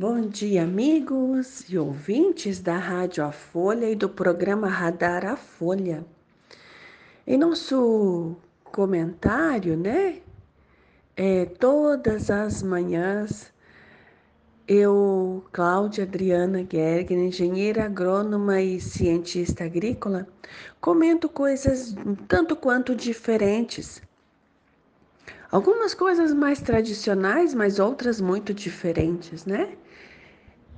Bom dia, amigos e ouvintes da Rádio A Folha e do programa Radar A Folha. Em nosso comentário, né? É, todas as manhãs, eu, Cláudia Adriana Gergen, engenheira agrônoma e cientista agrícola, comento coisas tanto quanto diferentes Algumas coisas mais tradicionais, mas outras muito diferentes, né?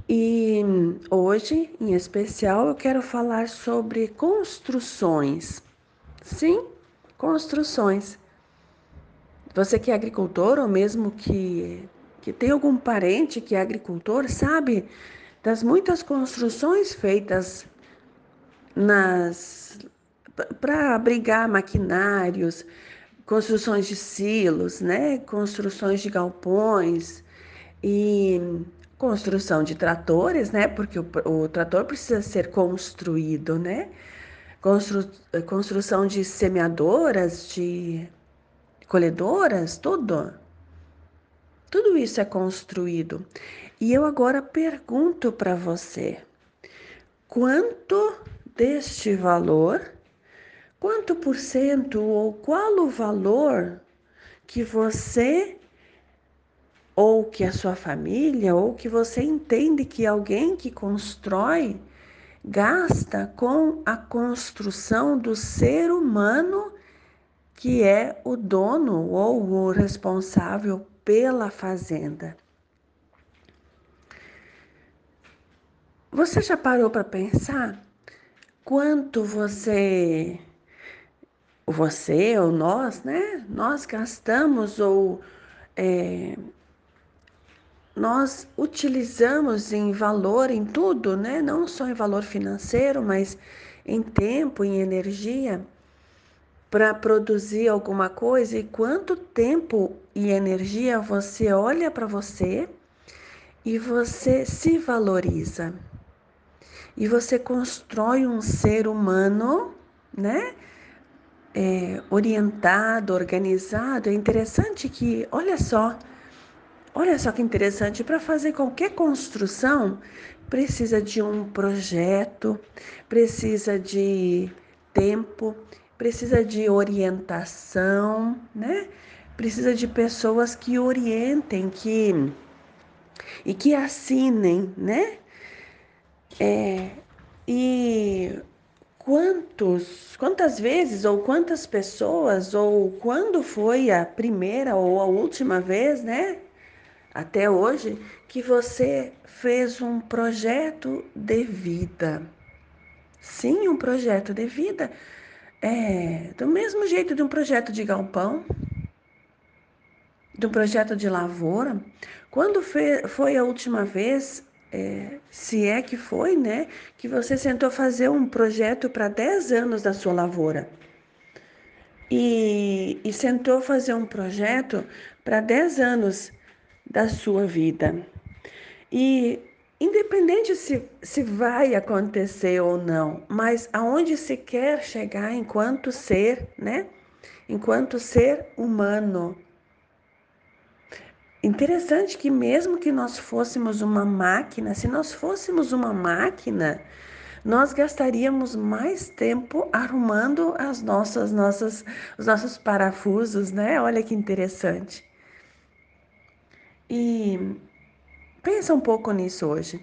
E hoje, em especial, eu quero falar sobre construções. Sim, construções. Você que é agricultor ou mesmo que, que tem algum parente que é agricultor, sabe das muitas construções feitas nas para abrigar maquinários, construções de silos, né? construções de galpões e construção de tratores, né? Porque o, o trator precisa ser construído, né? Constru, construção de semeadoras, de colhedoras, tudo. Tudo isso é construído. E eu agora pergunto para você: quanto deste valor Quanto por cento ou qual o valor que você ou que a sua família ou que você entende que alguém que constrói gasta com a construção do ser humano que é o dono ou o responsável pela fazenda. Você já parou para pensar quanto você você ou nós, né? Nós gastamos ou é, nós utilizamos em valor em tudo, né? Não só em valor financeiro, mas em tempo, em energia para produzir alguma coisa e quanto tempo e energia você olha para você e você se valoriza. E você constrói um ser humano, né? é, orientado, organizado, é interessante que, olha só, olha só que interessante, para fazer qualquer construção precisa de um projeto, precisa de tempo, precisa de orientação, né? Precisa de pessoas que orientem, que e que assinem, né? É, e quantos, quantas vezes ou quantas pessoas ou quando foi a primeira ou a última vez, né? Até hoje que você fez um projeto de vida. Sim, um projeto de vida. É, do mesmo jeito de um projeto de galpão, de um projeto de lavoura. Quando foi a última vez é, se é que foi, né, que você sentou fazer um projeto para 10 anos da sua lavoura. E, e sentou fazer um projeto para 10 anos da sua vida. E independente se, se vai acontecer ou não, mas aonde se quer chegar enquanto ser, né? Enquanto ser humano, Interessante que mesmo que nós fôssemos uma máquina, se nós fôssemos uma máquina, nós gastaríamos mais tempo arrumando as nossas, nossas, os nossos parafusos, né? Olha que interessante. E pensa um pouco nisso hoje.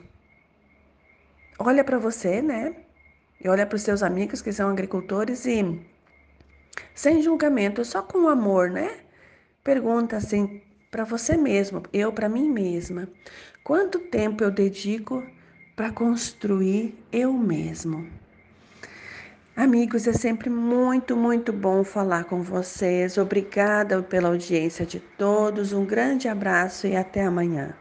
Olha para você, né? E olha para os seus amigos que são agricultores e sem julgamento, só com amor, né? Pergunta assim: para você mesmo, eu para mim mesma. Quanto tempo eu dedico para construir eu mesmo? Amigos, é sempre muito, muito bom falar com vocês. Obrigada pela audiência de todos. Um grande abraço e até amanhã.